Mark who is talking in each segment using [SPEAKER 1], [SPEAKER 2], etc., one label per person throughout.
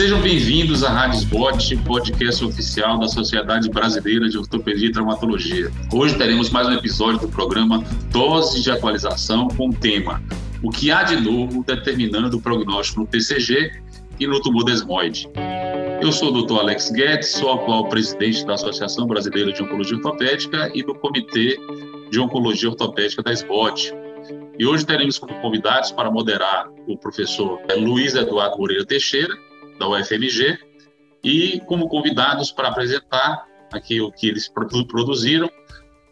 [SPEAKER 1] Sejam bem-vindos à Rádio Spot, podcast oficial da Sociedade Brasileira de Ortopedia e Traumatologia. Hoje teremos mais um episódio do programa Dose de Atualização com o tema O que há de novo determinando o prognóstico no TCG e no tumor desmoide. Eu sou o Dr. Alex Guedes, sou atual presidente da Associação Brasileira de Oncologia Ortopédica e do Comitê de Oncologia Ortopédica da SBOT. E hoje teremos como convidados para moderar o professor Luiz Eduardo Moreira Teixeira, da UFMG, e como convidados para apresentar aqui o que eles produziram,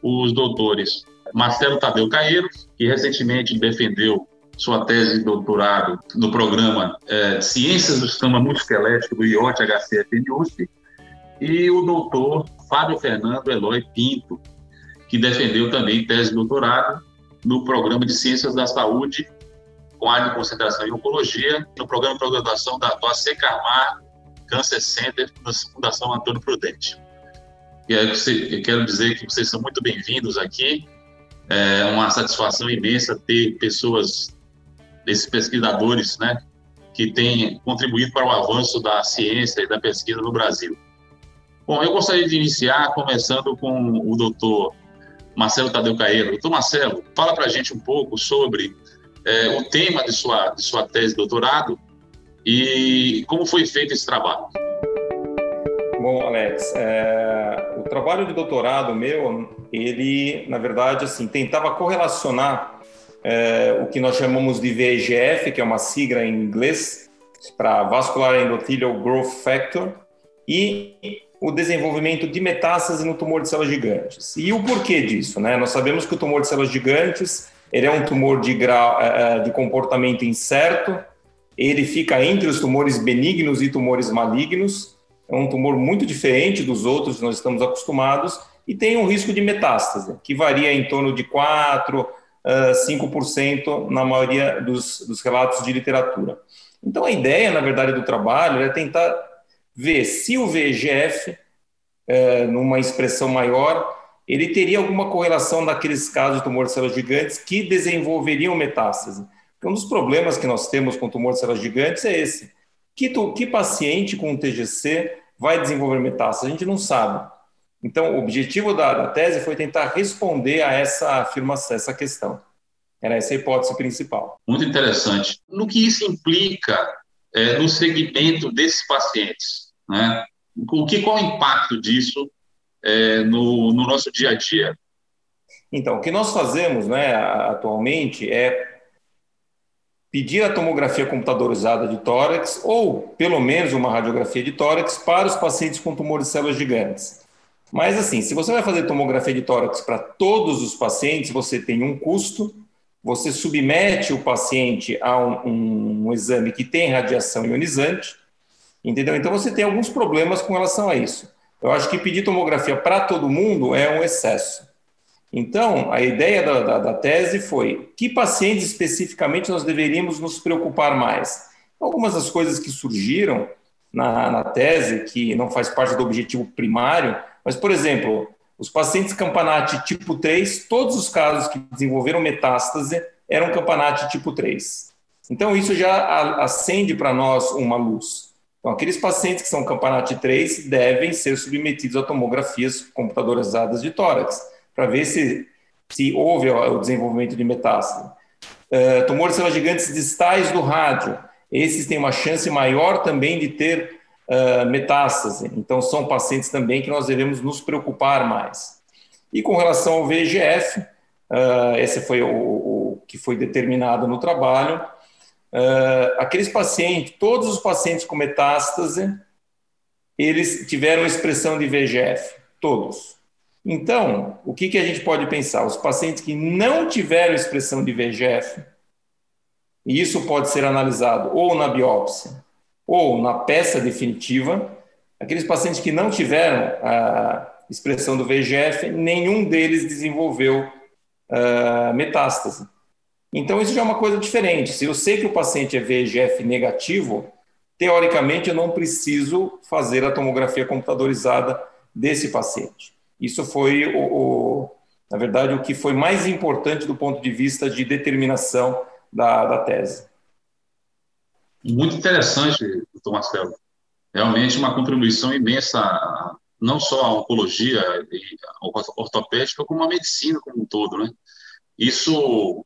[SPEAKER 1] os doutores Marcelo Tadeu Caeiro, que recentemente defendeu sua tese de doutorado no programa é, Ciências do Sistema Multiesquelético do IOT HCFM USP, e o doutor Fábio Fernando Eloy Pinto, que defendeu também tese de doutorado no programa de Ciências da Saúde com área de concentração em oncologia, no programa de graduação da, do AC Carmar Cancer Center da Fundação Antônio Prudente. E aí eu quero dizer que vocês são muito bem-vindos aqui. É uma satisfação imensa ter pessoas esses pesquisadores, né, que têm contribuído para o avanço da ciência e da pesquisa no Brasil. Bom, eu gostaria de iniciar começando com o doutor Marcelo Tadeu Caeiro. Doutor Marcelo, fala para a gente um pouco sobre é, o tema de sua, de sua tese de doutorado e como foi feito esse trabalho.
[SPEAKER 2] Bom, Alex, é, o trabalho de doutorado meu, ele, na verdade, assim, tentava correlacionar é, o que nós chamamos de VEGF, que é uma sigla em inglês, para Vascular Endothelial Growth Factor, e o desenvolvimento de metástase no tumor de células gigantes. E o porquê disso? Né? Nós sabemos que o tumor de células gigantes ele é um tumor de, grau, é, é, de comportamento incerto, ele fica entre os tumores benignos e tumores malignos, é um tumor muito diferente dos outros que nós estamos acostumados, e tem um risco de metástase, que varia em torno de 4 5% na maioria dos, dos relatos de literatura. Então, a ideia, na verdade, do trabalho é tentar ver se o VEGF, numa expressão maior, ele teria alguma correlação naqueles casos de tumor de células gigantes que desenvolveriam metástase. Um dos problemas que nós temos com tumor de células gigantes é esse. Que, tu, que paciente com TGC vai desenvolver metástase? A gente não sabe. Então, o objetivo da, da tese foi tentar responder a essa afirmação, essa questão. Era essa a hipótese principal.
[SPEAKER 1] Muito interessante. No que isso implica é, no segmento desses pacientes? Né? O que, qual o impacto disso é, no, no nosso dia a dia?
[SPEAKER 2] Então, o que nós fazemos né, atualmente é pedir a tomografia computadorizada de tórax ou, pelo menos, uma radiografia de tórax para os pacientes com tumor de células gigantes. Mas assim, se você vai fazer tomografia de tórax para todos os pacientes, você tem um custo, você submete o paciente a um, um, exame que tem radiação ionizante, entendeu? Então você tem alguns problemas com relação a isso. Eu acho que pedir tomografia para todo mundo é um excesso. Então, a ideia da, da, da, tese foi que pacientes especificamente nós deveríamos nos preocupar mais. Algumas das coisas que surgiram na, na tese, que não faz parte do objetivo primário, mas, por exemplo, os pacientes campanate tipo 3, todos os casos que desenvolveram metástase eram campanate tipo 3. Então, isso já acende para nós uma luz. Então, aqueles pacientes que são campanate 3 devem ser submetidos a tomografias computadorizadas de tórax, para ver se, se houve o desenvolvimento de metástase. Uh, tumores gigantes distais do rádio, esses têm uma chance maior também de ter uh, metástase. Então, são pacientes também que nós devemos nos preocupar mais. E com relação ao VEGF, uh, esse foi o, o, que foi determinado no trabalho, uh, aqueles pacientes, todos os pacientes com metástase, eles tiveram expressão de VEGF, todos. Então, o que, que a gente pode pensar? Os pacientes que não tiveram expressão de VEGF, e isso pode ser analisado ou na biópsia ou na peça definitiva, aqueles pacientes que não tiveram a expressão do VEGF, nenhum deles desenvolveu uh, metástase. Então, isso já é uma coisa diferente. Se eu sei que o paciente é VEGF negativo, teoricamente eu não preciso fazer a tomografia computadorizada desse paciente. Isso foi, o, o, na verdade, o que foi mais importante do ponto de vista de determinação da, da tese.
[SPEAKER 1] Muito interessante, doutor Marcelo. realmente uma contribuição imensa, não só à oncologia e ortopédica, como à medicina como um todo, né? Isso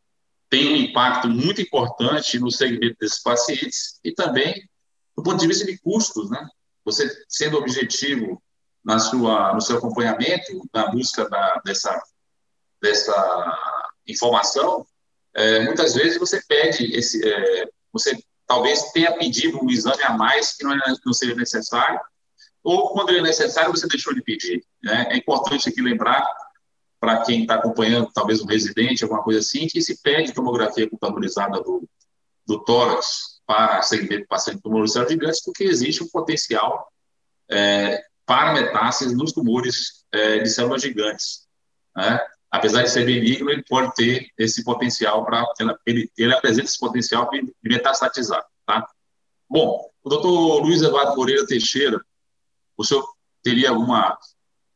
[SPEAKER 1] tem um impacto muito importante no segmento desses pacientes e também do ponto de vista de custos, né? Você sendo objetivo na sua, no seu acompanhamento, na busca da, dessa, dessa informação, é, muitas vezes você pede esse, é, você talvez tenha pedido um exame a mais que não, é, não necessário, ou quando ele é necessário você deixou de pedir. Né? É importante aqui lembrar para quem está acompanhando, talvez um residente, alguma coisa assim, que se pede tomografia computadorizada do, do tórax para segmento paciente tumores gigantes, porque existe um potencial é, para metástases nos tumores é, de células gigantes. Né? Apesar de ser benigno, ele pode ter esse potencial para ele, ele apresenta esse potencial de metastatizar, tá? Bom, o doutor Luiz Eduardo Moreira Teixeira, o senhor teria alguma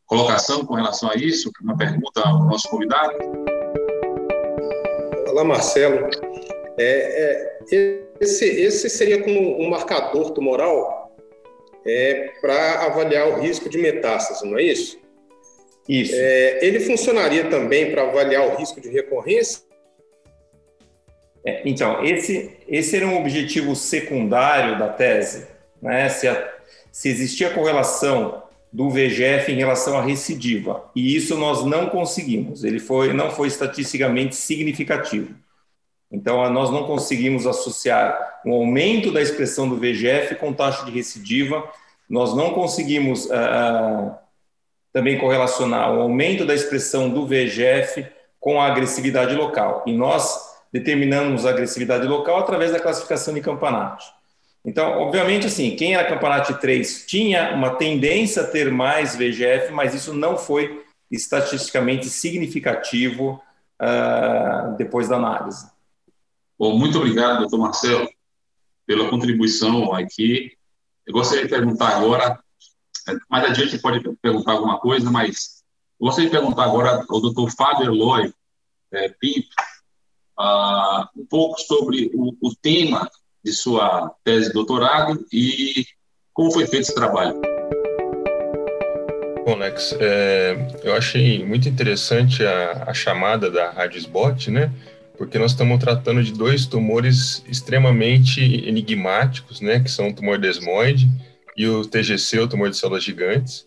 [SPEAKER 1] colocação com relação a isso? Uma pergunta ao nosso convidado?
[SPEAKER 3] Olá, Marcelo. É, é, esse, esse seria como um marcador tumoral é, para avaliar o risco de metástase, não é isso? Isso. É, ele funcionaria também para avaliar o risco de recorrência?
[SPEAKER 2] É, então, esse, esse era um objetivo secundário da tese, né? se, a, se existia correlação do VGF em relação à recidiva. E isso nós não conseguimos. Ele foi, não foi estatisticamente significativo. Então, nós não conseguimos associar um aumento da expressão do VGF com taxa de recidiva. Nós não conseguimos uh, também correlacionar o aumento da expressão do VGF com a agressividade local. E nós determinamos a agressividade local através da classificação de Campanati. Então, obviamente, assim, quem era Campanati 3 tinha uma tendência a ter mais VGF, mas isso não foi estatisticamente significativo uh, depois da análise.
[SPEAKER 1] Bom, muito obrigado, doutor Marcelo, pela contribuição aqui. Eu gostaria de perguntar agora, é, mais adiante pode perguntar alguma coisa, mas gostaria de perguntar agora ao doutor Fábio Eloy é, Pinto uh, um pouco sobre o, o tema de sua tese de doutorado e como foi feito esse trabalho.
[SPEAKER 4] Bom, Lex, é, eu achei muito interessante a, a chamada da Rádio né? porque nós estamos tratando de dois tumores extremamente enigmáticos, né, que são o tumor desmoide e o TGC, o tumor de células gigantes,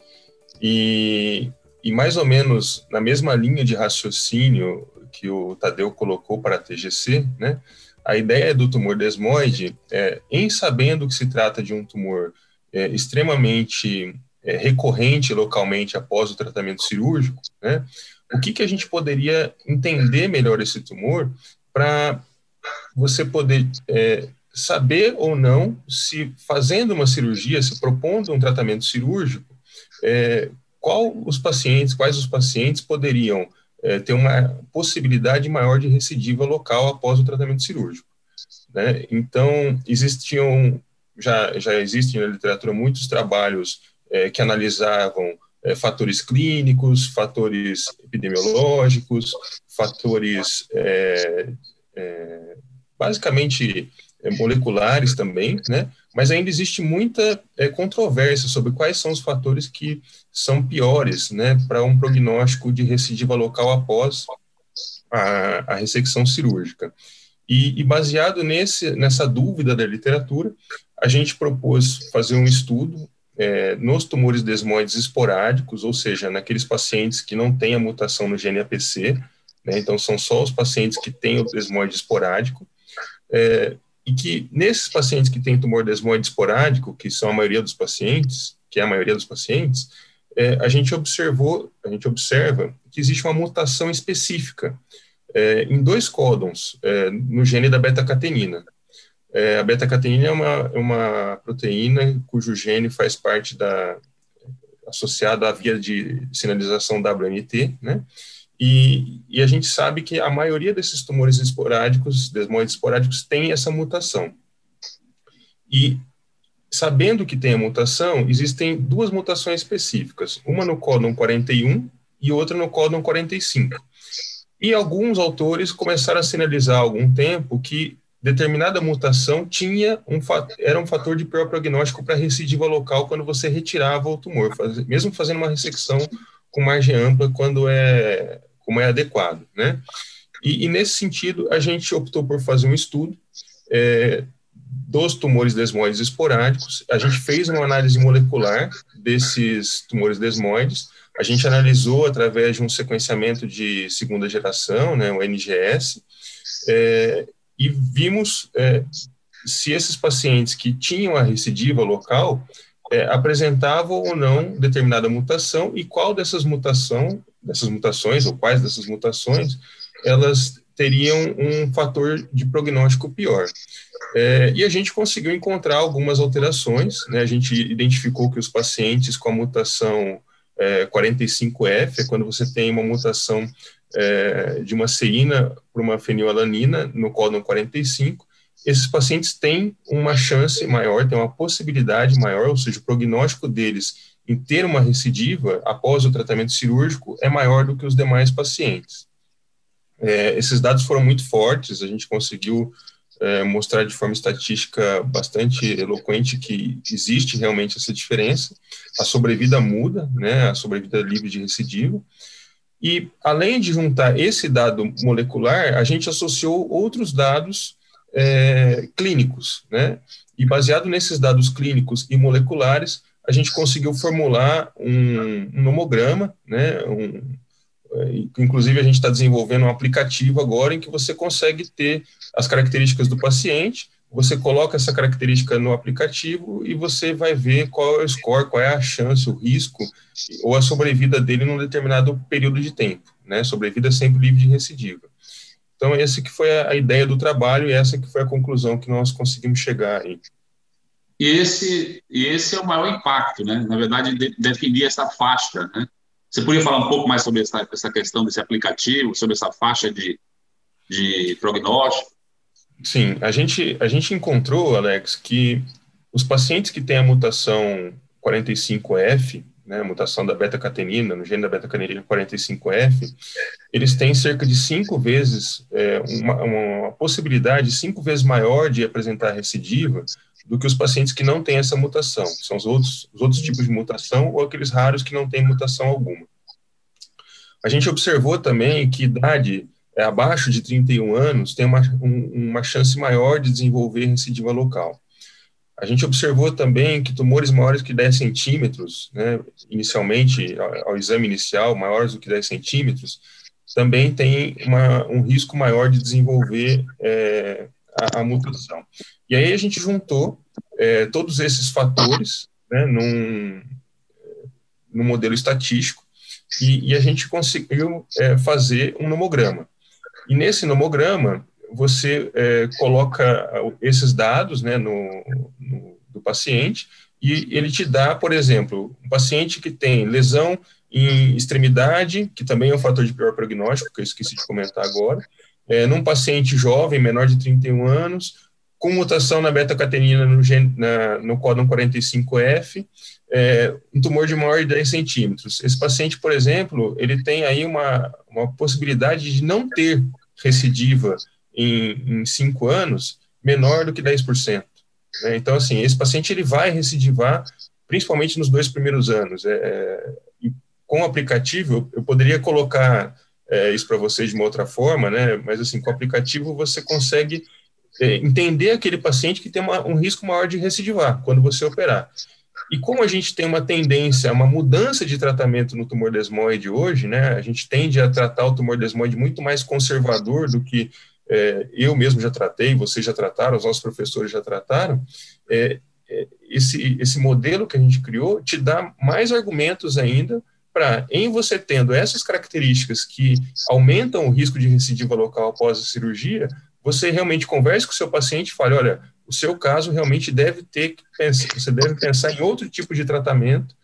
[SPEAKER 4] e, e mais ou menos na mesma linha de raciocínio que o Tadeu colocou para a TGC, né, a ideia do tumor desmoide é, em sabendo que se trata de um tumor é, extremamente é, recorrente localmente após o tratamento cirúrgico, né, o que, que a gente poderia entender melhor esse tumor para você poder é, saber ou não se fazendo uma cirurgia, se propondo um tratamento cirúrgico, é, qual os pacientes, quais os pacientes poderiam é, ter uma possibilidade maior de recidiva local após o tratamento cirúrgico. Né? Então, existiam, já, já existem na literatura muitos trabalhos é, que analisavam é, fatores clínicos, fatores epidemiológicos, fatores é, é, basicamente é, moleculares também, né? Mas ainda existe muita é, controvérsia sobre quais são os fatores que são piores, né, para um prognóstico de recidiva local após a, a ressecção cirúrgica. E, e baseado nesse, nessa dúvida da literatura, a gente propôs fazer um estudo é, nos tumores desmoides esporádicos, ou seja, naqueles pacientes que não têm a mutação no gene APC, né, então são só os pacientes que têm o desmoide esporádico, é, e que nesses pacientes que têm tumor desmoide esporádico, que são a maioria dos pacientes, que é a maioria dos pacientes, é, a gente observou, a gente observa que existe uma mutação específica é, em dois códons é, no gene da beta-catenina. É, a beta-catenina é uma, é uma proteína cujo gene faz parte da associada à via de sinalização WNT, né? E, e, a gente sabe que a maioria desses tumores esporádicos, desmoides esporádicos, tem essa mutação. E sabendo que tem a mutação, existem duas mutações específicas, uma no códon 41 e outra no códon 45. E alguns autores começaram a sinalizar há algum tempo que determinada mutação tinha um era um fator de pior prognóstico para recidiva local quando você retirava o tumor, faz, mesmo fazendo uma ressecção com margem ampla quando é como é adequado, né? E, e nesse sentido a gente optou por fazer um estudo é, dos tumores desmoides esporádicos. A gente fez uma análise molecular desses tumores desmoides. A gente analisou através de um sequenciamento de segunda geração, né, o NGS, é, e vimos é, se esses pacientes que tinham a recidiva local é, apresentavam ou não determinada mutação e qual dessas mutação, dessas mutações ou quais dessas mutações elas teriam um fator de prognóstico pior. É, e a gente conseguiu encontrar algumas alterações, né? A gente identificou que os pacientes com a mutação é, 45F, é quando você tem uma mutação é, de uma ceína para uma fenilalanina no códon 45, esses pacientes têm uma chance maior, têm uma possibilidade maior, ou seja, o prognóstico deles em ter uma recidiva após o tratamento cirúrgico é maior do que os demais pacientes. É, esses dados foram muito fortes, a gente conseguiu é, mostrar de forma estatística bastante eloquente que existe realmente essa diferença. A sobrevida muda, né, a sobrevida livre de recidiva, e, além de juntar esse dado molecular, a gente associou outros dados é, clínicos, né? E baseado nesses dados clínicos e moleculares, a gente conseguiu formular um, um nomograma, né? Um, é, inclusive, a gente está desenvolvendo um aplicativo agora em que você consegue ter as características do paciente, você coloca essa característica no aplicativo e você vai ver qual é o score, qual é a chance, o risco ou a sobrevida dele num determinado período de tempo, né? Sobrevida sempre livre de recidiva. Então, essa que foi a ideia do trabalho e essa que foi a conclusão que nós conseguimos chegar aí.
[SPEAKER 1] E esse, e esse é o maior impacto, né? Na verdade, de, definir essa faixa, né? Você podia falar um pouco mais sobre essa, essa questão desse aplicativo, sobre essa faixa de, de prognóstico?
[SPEAKER 4] Sim, a gente, a gente encontrou, Alex, que os pacientes que têm a mutação 45F, né, mutação da beta-catenina, no gene da beta-catenina 45F, eles têm cerca de cinco vezes, é, uma, uma, possibilidade cinco vezes maior de apresentar recidiva do que os pacientes que não têm essa mutação, que são os outros, os outros tipos de mutação ou aqueles raros que não têm mutação alguma. A gente observou também que idade é, abaixo de 31 anos tem uma, um, uma chance maior de desenvolver recidiva local. A gente observou também que tumores maiores que 10 centímetros, né, inicialmente, ao, ao, exame inicial, maiores do que 10 centímetros, também tem uma, um risco maior de desenvolver é, a, a, mutação. E aí a gente juntou é, todos esses fatores né, num, num modelo estatístico e, e a gente conseguiu é, fazer um nomograma. E nesse nomograma, você é, coloca esses dados né, no, no, do paciente e ele te dá, por exemplo, um paciente que tem lesão em extremidade, que também é um fator de pior prognóstico, que eu esqueci de comentar agora, é, num paciente jovem, menor de 31 anos, com mutação na beta-catenina no, no códon 45F, é, um tumor de maior de 10 centímetros. Esse paciente, por exemplo, ele tem aí uma, uma possibilidade de não ter recidiva em, em cinco anos menor do que 10%. Né? Então, assim, esse paciente ele vai recidivar principalmente nos dois primeiros anos. É, é com o aplicativo, eu poderia colocar é, isso para vocês de uma outra forma, né? mas, assim, com o aplicativo você consegue é, entender aquele paciente que tem uma, um risco maior de recidivar quando você operar. E como a gente tem uma tendência, uma mudança de tratamento no tumor desmoide hoje, né, a gente tende a tratar o tumor desmoide muito mais conservador do que é, eu mesmo já tratei, vocês já trataram, os nossos professores já trataram, é, é, esse, esse modelo que a gente criou te dá mais argumentos ainda para, em você tendo essas características que aumentam o risco de recidiva local após a cirurgia, você realmente converse com o seu paciente e fale, olha, o seu caso realmente deve ter que pensar, você deve pensar em outro tipo de tratamento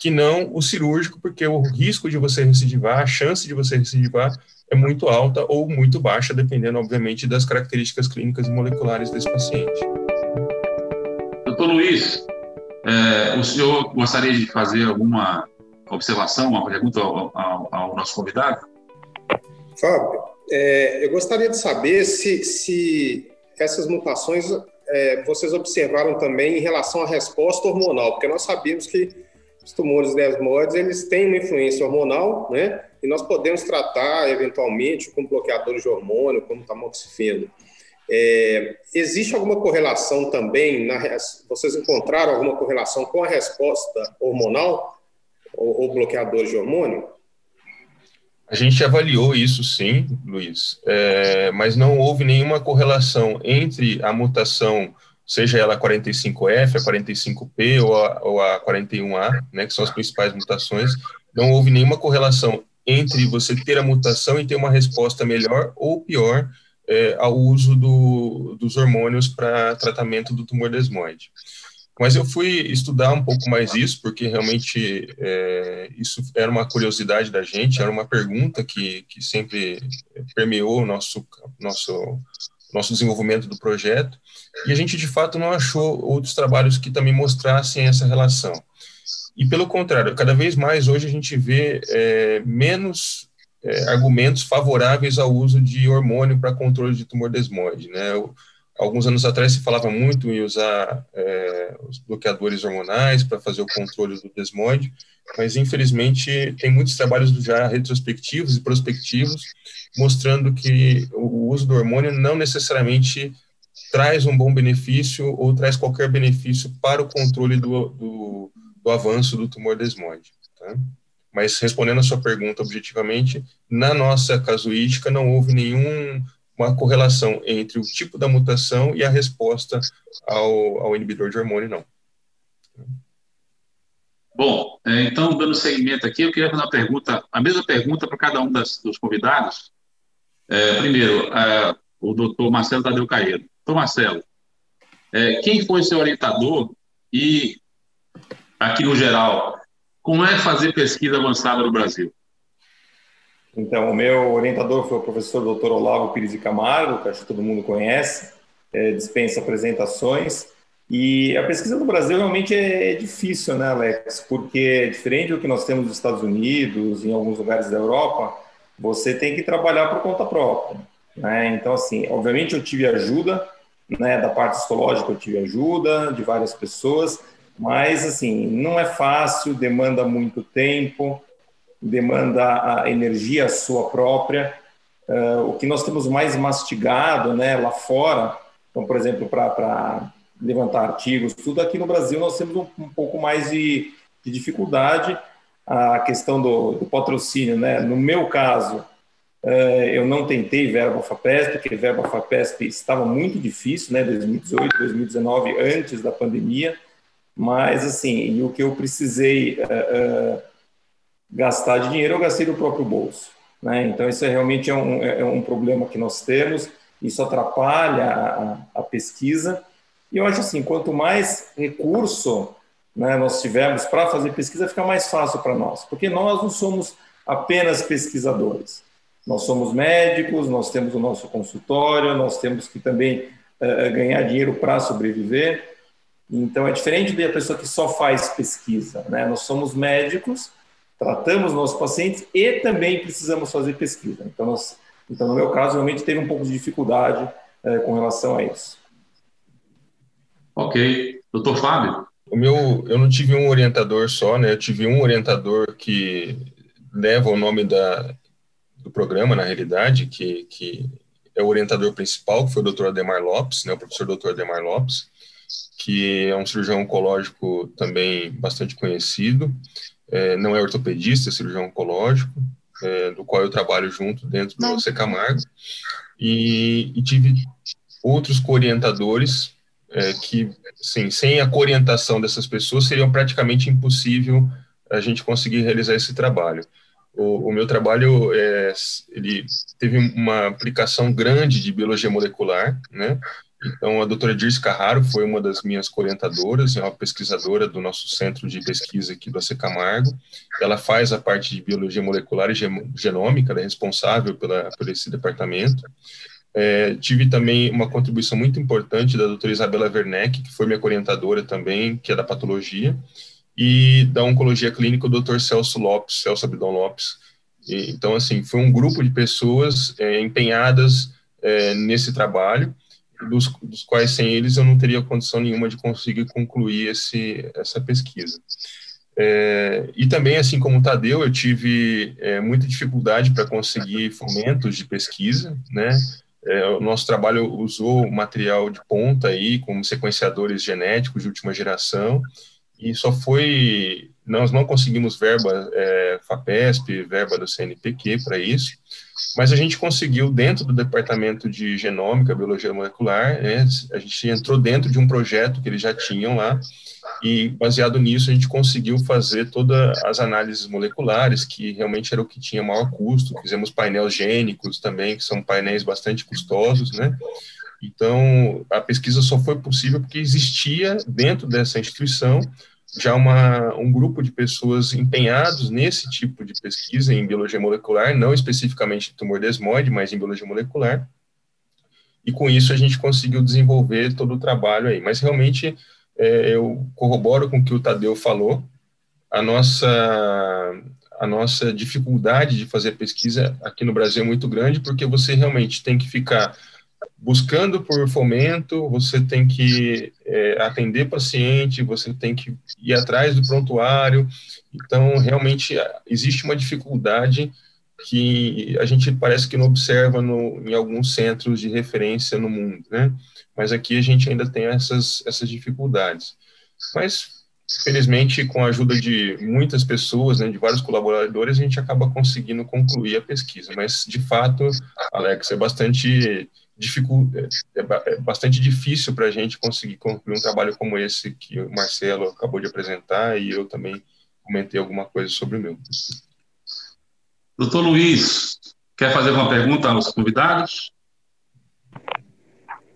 [SPEAKER 4] que não o cirúrgico, porque o risco de você recidivar, a chance de você recidivar é muito alta ou muito baixa, dependendo, obviamente, das características clínicas e moleculares desse paciente.
[SPEAKER 1] Doutor Luiz, é, o senhor gostaria de fazer alguma observação, uma pergunta ao, ao, ao nosso convidado?
[SPEAKER 3] Fábio, é, eu gostaria de saber se, se essas mutações é, vocês observaram também em relação à resposta hormonal, porque nós sabemos que os tumores desmoides eles têm uma influência hormonal, né? E nós podemos tratar eventualmente com bloqueadores de hormônio, como tamoxifeno. É, existe alguma correlação também, na, vocês encontraram alguma correlação com a resposta hormonal ou, ou bloqueadores de hormônio?
[SPEAKER 4] A gente avaliou isso sim, Luiz, é, mas não houve nenhuma correlação entre a mutação, seja ela 45F, a 45P ou a, ou a 41A, né, que são as principais mutações, não houve nenhuma correlação entre você ter a mutação e ter uma resposta melhor ou pior é, ao uso do, dos hormônios para tratamento do tumor desmoide. Mas eu fui estudar um pouco mais isso, porque realmente é, isso era uma curiosidade da gente, era uma pergunta que, que sempre permeou o nosso, nosso, nosso desenvolvimento do projeto, e a gente de fato não achou outros trabalhos que também mostrassem essa relação. E pelo contrário, cada vez mais hoje a gente vê é, menos é, argumentos favoráveis ao uso de hormônio para controle de tumor desmoide, né? Alguns anos atrás se falava muito em usar é, os bloqueadores hormonais para fazer o controle do desmoide, mas infelizmente tem muitos trabalhos já retrospectivos e prospectivos mostrando que o uso do hormônio não necessariamente traz um bom benefício ou traz qualquer benefício para o controle do, do, do avanço do tumor desmoide. Tá? Mas respondendo a sua pergunta objetivamente, na nossa casuística não houve nenhum uma correlação entre o tipo da mutação e a resposta ao, ao inibidor de hormônio, não.
[SPEAKER 1] Bom, é, então, dando seguimento aqui, eu queria fazer uma pergunta, a mesma pergunta para cada um das, dos convidados. É, primeiro, é, o doutor Marcelo Tadeu Caeiro. Marcelo, é, quem foi seu orientador e, aqui no geral, como é fazer pesquisa avançada no Brasil?
[SPEAKER 2] Então, o meu orientador foi o professor Dr. Olavo Pires de Camargo, que acho que todo mundo conhece, é, dispensa apresentações. E a pesquisa no Brasil realmente é difícil, né, Alex? Porque, diferente do que nós temos nos Estados Unidos, em alguns lugares da Europa, você tem que trabalhar por conta própria. Né? Então, assim, obviamente eu tive ajuda, né, da parte histológica eu tive ajuda de várias pessoas, mas, assim, não é fácil, demanda muito tempo, demanda a energia sua própria. Uh, o que nós temos mais mastigado né, lá fora, então, por exemplo, para levantar artigos, tudo aqui no Brasil nós temos um, um pouco mais de, de, dificuldade. A questão do, do, patrocínio, né? no meu caso, uh, eu não tentei verba FAPESP, porque verba FAPESP estava muito difícil, né, 2018, 2019, antes da pandemia, mas assim, o que eu precisei uh, gastar de dinheiro, eu gastei do próprio bolso. Né? Então, isso é realmente é um, é um problema que nós temos, isso atrapalha a, a pesquisa. E eu acho assim, quanto mais recurso né, nós tivermos para fazer pesquisa, fica mais fácil para nós, porque nós não somos apenas pesquisadores. Nós somos médicos, nós temos o nosso consultório, nós temos que também uh, ganhar dinheiro para sobreviver. Então, é diferente da pessoa que só faz pesquisa. Né? Nós somos médicos, tratamos nossos pacientes e também precisamos fazer pesquisa. Então, nós, então no meu caso, realmente teve um pouco de dificuldade é, com relação a isso.
[SPEAKER 1] Ok. Doutor Fábio?
[SPEAKER 4] O meu, eu não tive um orientador só, né? Eu tive um orientador que leva o nome da, do programa, na realidade, que, que é o orientador principal, que foi o Dr. Ademar Lopes, né? O professor Dr. Ademar Lopes, que é um cirurgião oncológico também bastante conhecido é, não é ortopedista, é cirurgião oncológico, é, do qual eu trabalho junto dentro do Secamargo, e, e tive outros co-orientadores é, que, sim, sem a orientação dessas pessoas, seria praticamente impossível a gente conseguir realizar esse trabalho. O, o meu trabalho é, ele teve uma aplicação grande de biologia molecular, né? Então, a doutora Dirce Carraro foi uma das minhas orientadoras, é uma pesquisadora do nosso centro de pesquisa aqui do AC Camargo. Ela faz a parte de biologia molecular e genômica, ela é responsável pela, por esse departamento. É, tive também uma contribuição muito importante da doutora Isabela Werneck, que foi minha orientadora também, que é da patologia, e da oncologia clínica, o doutor Celso Lopes, Celso Abidão Lopes. E, então, assim, foi um grupo de pessoas é, empenhadas é, nesse trabalho, dos, dos, quais sem eles eu não teria condição nenhuma de conseguir concluir esse, essa pesquisa. É, e também, assim como o Tadeu, eu tive é, muita dificuldade para conseguir fomentos de pesquisa, né? É, o nosso trabalho usou material de ponta aí, como sequenciadores genéticos de última geração, e só foi, nós não conseguimos verba é, FAPESP, verba do CNPq para isso, mas a gente conseguiu dentro do departamento de genômica, biologia molecular, né, a gente entrou dentro de um projeto que eles já tinham lá, e baseado nisso a gente conseguiu fazer todas as análises moleculares, que realmente era o que tinha maior custo, fizemos painéis gênicos também, que são painéis bastante custosos, né, então a pesquisa só foi possível porque existia dentro dessa instituição já uma, um grupo de pessoas empenhados nesse tipo de pesquisa em biologia molecular, não especificamente tumor desmoide, mas em biologia molecular, e com isso a gente conseguiu desenvolver todo o trabalho aí. Mas realmente é, eu corroboro com o que o Tadeu falou, a nossa, a nossa dificuldade de fazer pesquisa aqui no Brasil é muito grande, porque você realmente tem que ficar buscando por fomento, você tem que é, atender paciente, você tem que ir atrás do prontuário. Então, realmente, existe uma dificuldade que a gente parece que não observa no, em alguns centros de referência no mundo, né? Mas aqui a gente ainda tem essas, essas dificuldades. Mas, felizmente, com a ajuda de muitas pessoas, né, de vários colaboradores, a gente acaba conseguindo concluir a pesquisa. Mas, de fato, Alex, é bastante é, é, bastante difícil para a gente conseguir concluir um trabalho como esse que o Marcelo acabou de apresentar e eu também comentei alguma coisa sobre o meu.
[SPEAKER 1] Doutor Luiz, quer fazer uma pergunta aos convidados?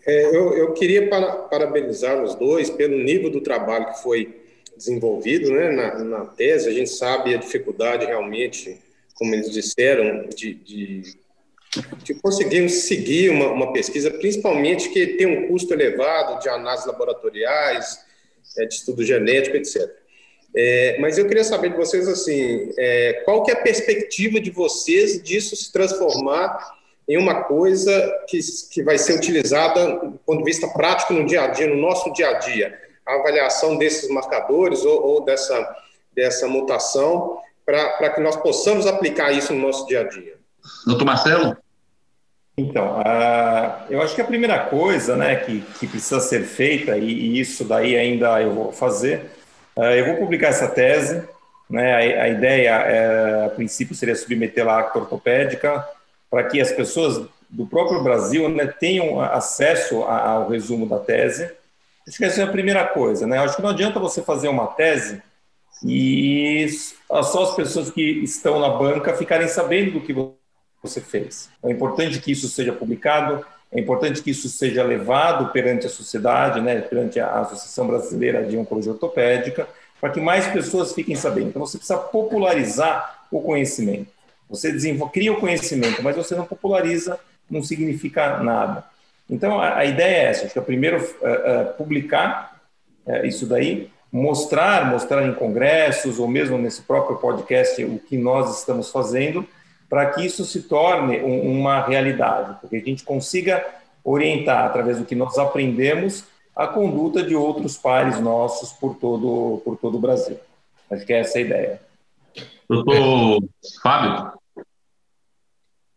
[SPEAKER 3] É, eu, eu, queria para, parabenizar os dois pelo nível do trabalho que foi desenvolvido né, na, na tese. A gente sabe a dificuldade realmente, como eles disseram, de, de de conseguirmos seguir uma, uma, pesquisa, principalmente que tem um custo elevado de análises laboratoriais, é, de estudo genético, etc. É, mas eu queria saber de vocês assim, é, qual que é a perspectiva de vocês disso se transformar em uma coisa que, que vai ser utilizada do ponto de vista prático no dia a dia, no nosso dia a dia, a avaliação desses marcadores ou, ou dessa, dessa mutação, para que nós possamos aplicar isso no nosso dia a dia.
[SPEAKER 1] Doutor Marcelo?
[SPEAKER 2] Então, uh, eu acho que a primeira coisa né, que, que precisa ser feita, e, e isso daí ainda eu vou fazer, uh, eu vou publicar essa tese, né, a, a ideia, é, a princípio, seria submetê-la à acta ortopédica, para que as pessoas do próprio Brasil né, tenham acesso ao resumo da tese. Acho que essa é a primeira coisa. Né? Acho que não adianta você fazer uma tese e só as pessoas que estão na banca ficarem sabendo do que você fez. É importante que isso seja publicado, é importante que isso seja levado perante a sociedade, né, perante a Associação Brasileira de Oncologia Ortopédica, para que mais pessoas fiquem sabendo. Então, você precisa popularizar o conhecimento. Você cria o conhecimento, mas você não populariza, não significa nada. Então, a, a ideia é essa. Acho que é primeiro uh, uh, publicar uh, isso daí, mostrar, mostrar em congressos ou mesmo nesse próprio podcast o que nós estamos fazendo, para que isso se torne um, uma realidade, porque a gente consiga orientar, através do que nós aprendemos, a conduta de outros pares nossos por todo, por todo o Brasil. Acho que é essa a ideia.
[SPEAKER 1] Doutor Fábio?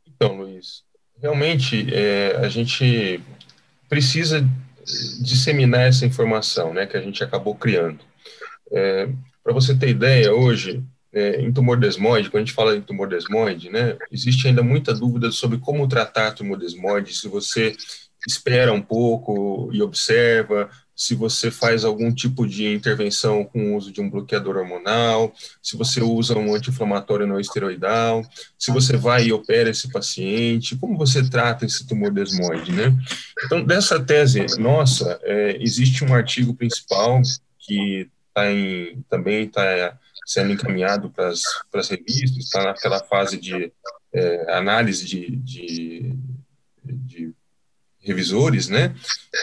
[SPEAKER 4] Então, Luiz, realmente é, a gente precisa disseminar essa informação né, que a gente acabou criando. É, Para você ter ideia, hoje é, em tumor desmoide, quando a gente fala em tumor desmoide, né, existe ainda muita dúvida sobre como tratar tumor desmoide, se você espera um pouco e observa, se você faz algum tipo de intervenção com o uso de um bloqueador hormonal, se você usa um anti-inflamatório não esteroidal, se você vai e opera esse paciente, como você trata esse tumor desmoide, né? Então, dessa tese nossa, é, existe um artigo principal que tá em, também está sendo encaminhado para as revistas, está naquela fase de é, análise de, de, de, revisores, né?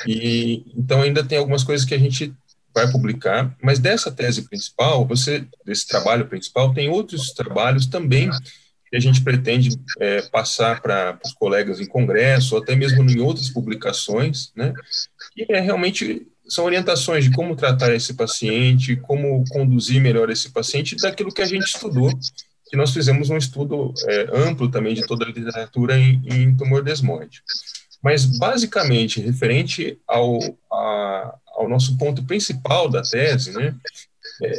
[SPEAKER 4] E então ainda tem algumas coisas que a gente vai publicar, mas dessa tese principal, você desse trabalho principal, tem outros trabalhos também que a gente pretende é, passar para os colegas em congresso, ou até mesmo em outras publicações, né, que é realmente são orientações de como tratar esse paciente, como conduzir melhor esse paciente, daquilo que a gente estudou, que nós fizemos um estudo é, amplo também de toda a literatura em, em tumor desmoide. Mas, basicamente, referente ao, a, ao nosso ponto principal da tese, né, é,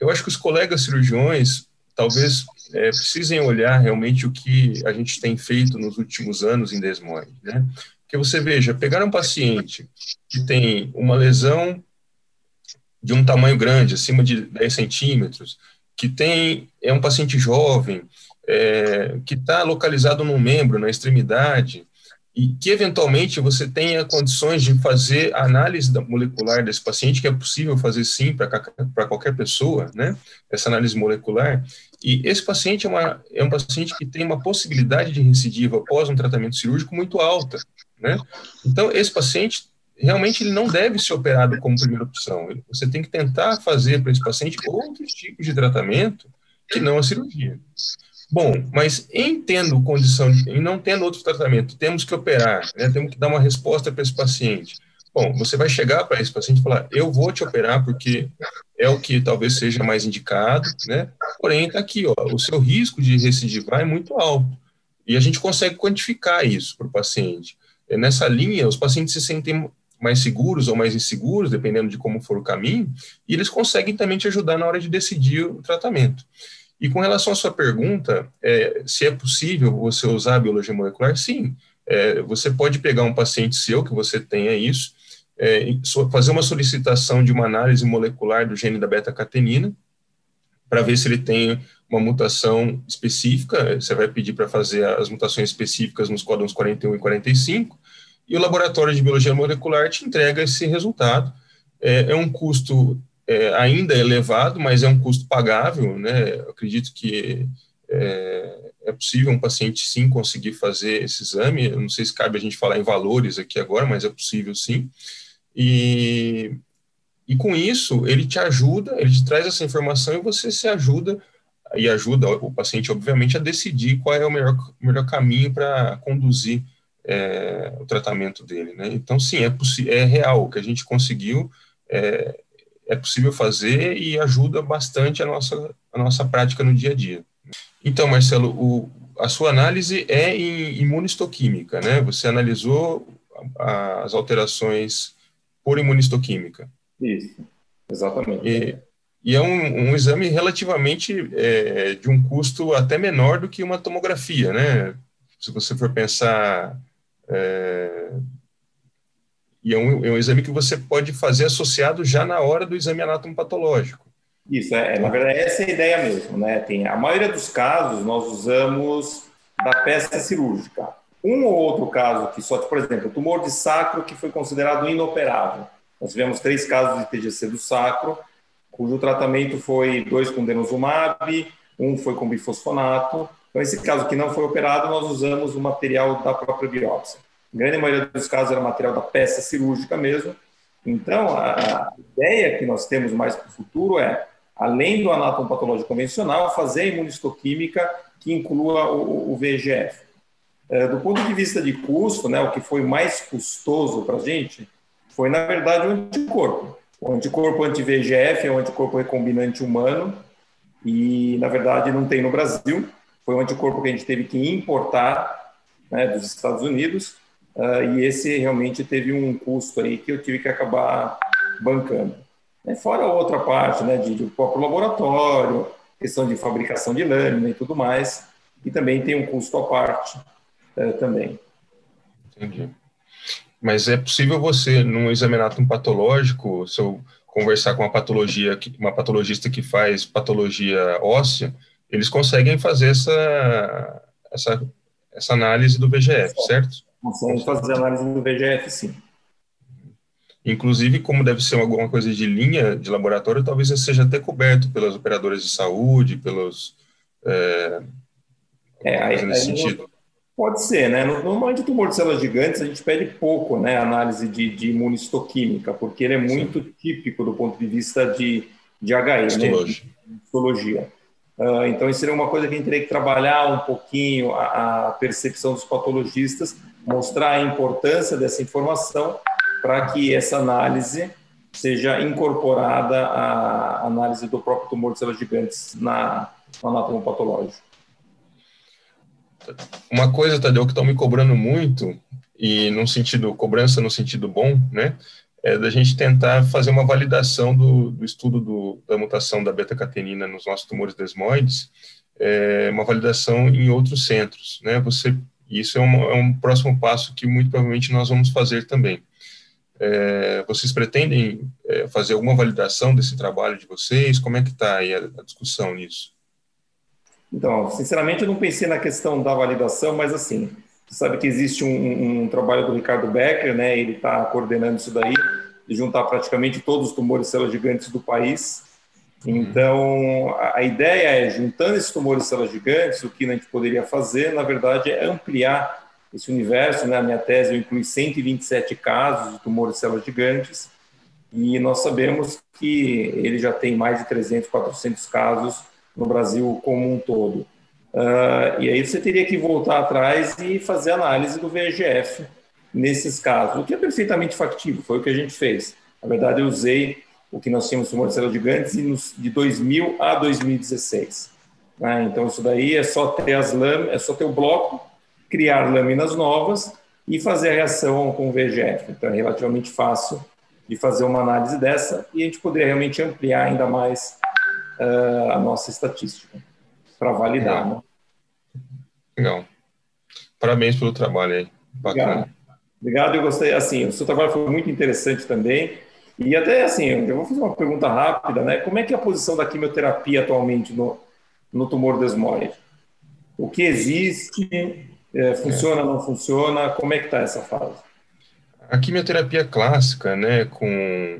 [SPEAKER 4] eu acho que os colegas cirurgiões talvez é, precisem olhar realmente o que a gente tem feito nos últimos anos em desmoide, né? Porque você veja, pegar um paciente que tem uma lesão de um tamanho grande, acima de 10 centímetros, que tem é um paciente jovem, é, que está localizado num membro, na extremidade, e que eventualmente você tenha condições de fazer a análise molecular desse paciente, que é possível fazer sim para qualquer pessoa, né? Essa análise molecular. E esse paciente é, uma, é um paciente que tem uma possibilidade de recidiva após um tratamento cirúrgico muito alta, né? Então, esse paciente realmente ele não deve ser operado como primeira opção. Você tem que tentar fazer para esse paciente outros tipos de tratamento que não a cirurgia. Bom, mas em tendo condição, em não tendo outro tratamento, temos que operar, né, temos que dar uma resposta para esse paciente. Bom, você vai chegar para esse paciente e falar: eu vou te operar porque é o que talvez seja mais indicado, né? Porém, está aqui, ó, o seu risco de recidivar é muito alto. E a gente consegue quantificar isso para o paciente. É, nessa linha, os pacientes se sentem mais seguros ou mais inseguros, dependendo de como for o caminho, e eles conseguem também te ajudar na hora de decidir o tratamento. E com relação à sua pergunta, é, se é possível você usar a biologia molecular, sim. É, você pode pegar um paciente seu, que você tenha isso, é, fazer uma solicitação de uma análise molecular do gene da beta-catenina, para ver se ele tem uma mutação específica, você vai pedir para fazer as mutações específicas nos códons 41 e 45, e o laboratório de biologia molecular te entrega esse resultado. É, é um custo é, ainda elevado, mas é um custo pagável, né? Eu acredito que é, é, possível um paciente sim conseguir fazer esse exame. Eu não sei se cabe a gente falar em valores aqui agora, mas é possível sim. E, e com isso, ele te ajuda, ele te traz essa informação e você se ajuda e ajuda o paciente, obviamente, a decidir qual é o melhor, melhor caminho para conduzir é, o tratamento dele. Né? Então, sim, é, é real. O que a gente conseguiu é, é possível fazer e ajuda bastante a nossa, a nossa prática no dia a dia. Então, Marcelo, o, a sua análise é em imunistoquímica, né? Você analisou as alterações por imunistoquímica.
[SPEAKER 2] Isso, exatamente.
[SPEAKER 4] E, e é um, um, exame relativamente é, de um custo até menor do que uma tomografia, né? Se você for pensar é, e é um, é um exame que você pode fazer associado já na hora do exame anatomopatológico.
[SPEAKER 2] Isso, é, na verdade, essa é a ideia mesmo, né? Tem, a maioria dos casos nós usamos da peça cirúrgica. Um ou outro caso que só, por exemplo, tumor de sacro que foi considerado inoperável. Nós tivemos três casos de TGC do sacro, cujo tratamento foi dois com denosumab, um foi com bifosfonato. Então, esse caso que não foi operado, nós usamos o material da própria biópsia. A grande maioria dos casos era material da peça cirúrgica mesmo. Então, a, ideia que nós temos mais para o futuro é, além do anatomopatológico convencional, fazer a imunistoquímica que inclua o, o VEGF. É, do ponto de vista de custo, né, o que foi mais custoso para a gente foi, na verdade, o anticorpo. O anticorpo anti-VEGF é um anticorpo recombinante humano e, na verdade, não tem no Brasil. Foi um anticorpo que a gente teve que importar né, dos Estados Unidos uh, e esse realmente teve um custo aí que eu tive que acabar bancando. É, fora outra parte, né, de, de próprio laboratório, questão de fabricação de lâmina e tudo mais, e também tem um custo à parte uh, também.
[SPEAKER 4] Entendi. Mas é possível você, num examinato patológico, se eu conversar com uma patologia, uma patologista que faz patologia óssea, eles conseguem fazer essa, essa, essa análise do VGF, certo?
[SPEAKER 2] Consegue fazer análise do VGF, sim.
[SPEAKER 4] Inclusive, como deve ser alguma coisa de linha de laboratório, talvez seja até coberto pelas operadoras de saúde, pelos. É,
[SPEAKER 2] é aí, nesse sentido. Pode ser, né? Normalmente, tumor de células gigantes, a gente pede pouco, né? Análise de, de imunistoquímica, porque ele é muito Sim. típico do ponto de vista de, de HE, né? histologia. né? Histologia. Uh, então, isso seria uma coisa que a gente teria que trabalhar um pouquinho a, a percepção dos patologistas, mostrar a importância dessa informação para que essa análise seja incorporada à análise do próprio tumor de células gigantes na, no anatomopatológico.
[SPEAKER 4] Uma coisa, Tadeu, que estão me cobrando muito, e no sentido, cobrança no sentido bom, né, é da gente tentar fazer uma validação do, do estudo do, da mutação da beta-catenina nos nossos tumores desmoides, é, uma validação em outros centros, né, você, isso é um, é um próximo passo que muito provavelmente nós vamos fazer também. É, vocês pretendem é, fazer alguma validação desse trabalho de vocês? Como é que está aí a, a, discussão nisso?
[SPEAKER 2] Então, sinceramente, eu não pensei na questão da validação, mas assim, sabe que existe um, um trabalho do Ricardo Becker, né? Ele está coordenando isso daí, de juntar praticamente todos os tumores células gigantes do país. Então, a, ideia é, juntando esses tumores células gigantes, o que a gente poderia fazer, na verdade, é ampliar esse universo. Né? A minha tese eu inclui 127 casos de tumores células gigantes, e nós sabemos que ele já tem mais de 300, 400 casos no Brasil como um todo. Uh, e aí você teria que voltar atrás e fazer análise do VEGF nesses casos, o que é perfeitamente factível, foi o que a gente fez. Na verdade, eu usei o que nós tínhamos tumores células gigantes de 2000 a 2016. Né? Então, isso daí é só ter as lâminas, é só ter o bloco, criar lâminas novas e fazer a reação com o VEGF. Então, é relativamente fácil de fazer uma análise dessa e a gente poderia realmente ampliar ainda mais uh, a nossa estatística para validar. Legal.
[SPEAKER 4] Né? Legal. Parabéns pelo trabalho aí.
[SPEAKER 2] Bacana. Obrigado. Obrigado, eu gostei. Assim, o seu trabalho foi muito interessante também. E até assim, eu vou fazer uma pergunta rápida, né? Como é que é a posição da quimioterapia atualmente no, no tumor desmoide? O que existe? É, funciona, não funciona? Como é que está essa fase?
[SPEAKER 4] A quimioterapia clássica, né, com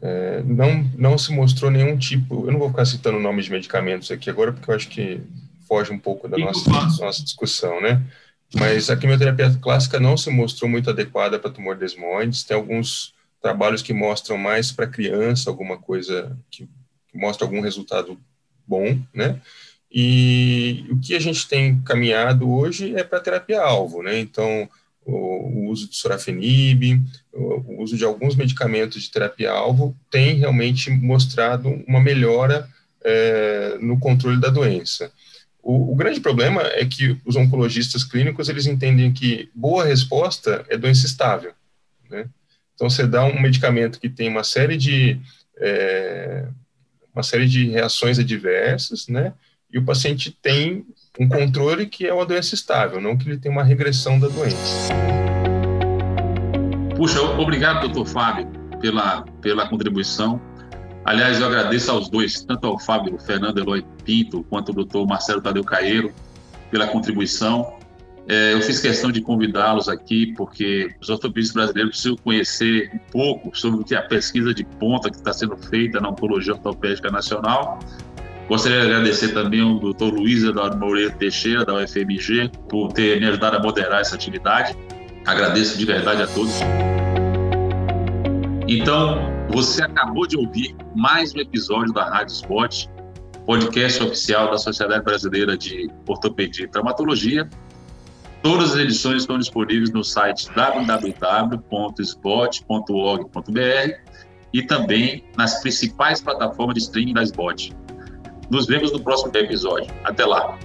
[SPEAKER 4] é, não, não se mostrou nenhum tipo. Eu não vou ficar citando nomes de medicamentos aqui agora, porque eu acho que foge um pouco da nossa, nossa discussão, né? Mas a quimioterapia clássica não se mostrou muito adequada para tumor desmoides. Tem alguns trabalhos que mostram mais para criança, alguma coisa que, que mostra algum resultado bom, né? E o que a gente tem caminhado hoje é para terapia-alvo, né? Então, o, uso de sorafenib, o, uso de alguns medicamentos de terapia-alvo tem realmente mostrado uma melhora é, no controle da doença. O, o, grande problema é que os oncologistas clínicos eles entendem que boa resposta é doença estável, né? Então você dá um medicamento que tem uma série de é, uma série de reações adversas, né? E o paciente tem um controle que é uma doença estável, não que ele tenha uma regressão da doença.
[SPEAKER 1] Puxa, obrigado, doutor Fábio, pela, pela contribuição. Aliás, eu agradeço aos dois, tanto ao Fábio Fernando Eloy Pinto, quanto ao doutor Marcelo Tadeu Caeiro, pela contribuição. É, eu fiz questão de convidá-los aqui porque os ortopedistas brasileiros precisam conhecer um pouco sobre a pesquisa de ponta que está sendo feita na Oncologia Ortopédica Nacional Gostaria de agradecer também ao doutor Luiz Eduardo Moreira Teixeira, da UFMG, por ter me ajudado a moderar essa atividade. Agradeço de verdade a todos. Então, você acabou de ouvir mais um episódio da Rádio Spot, podcast oficial da Sociedade Brasileira de Ortopedia e Traumatologia. Todas as edições estão disponíveis no site www.spot.org.br e também nas principais plataformas de streaming da Spot. Nos vemos no próximo episódio. Até lá!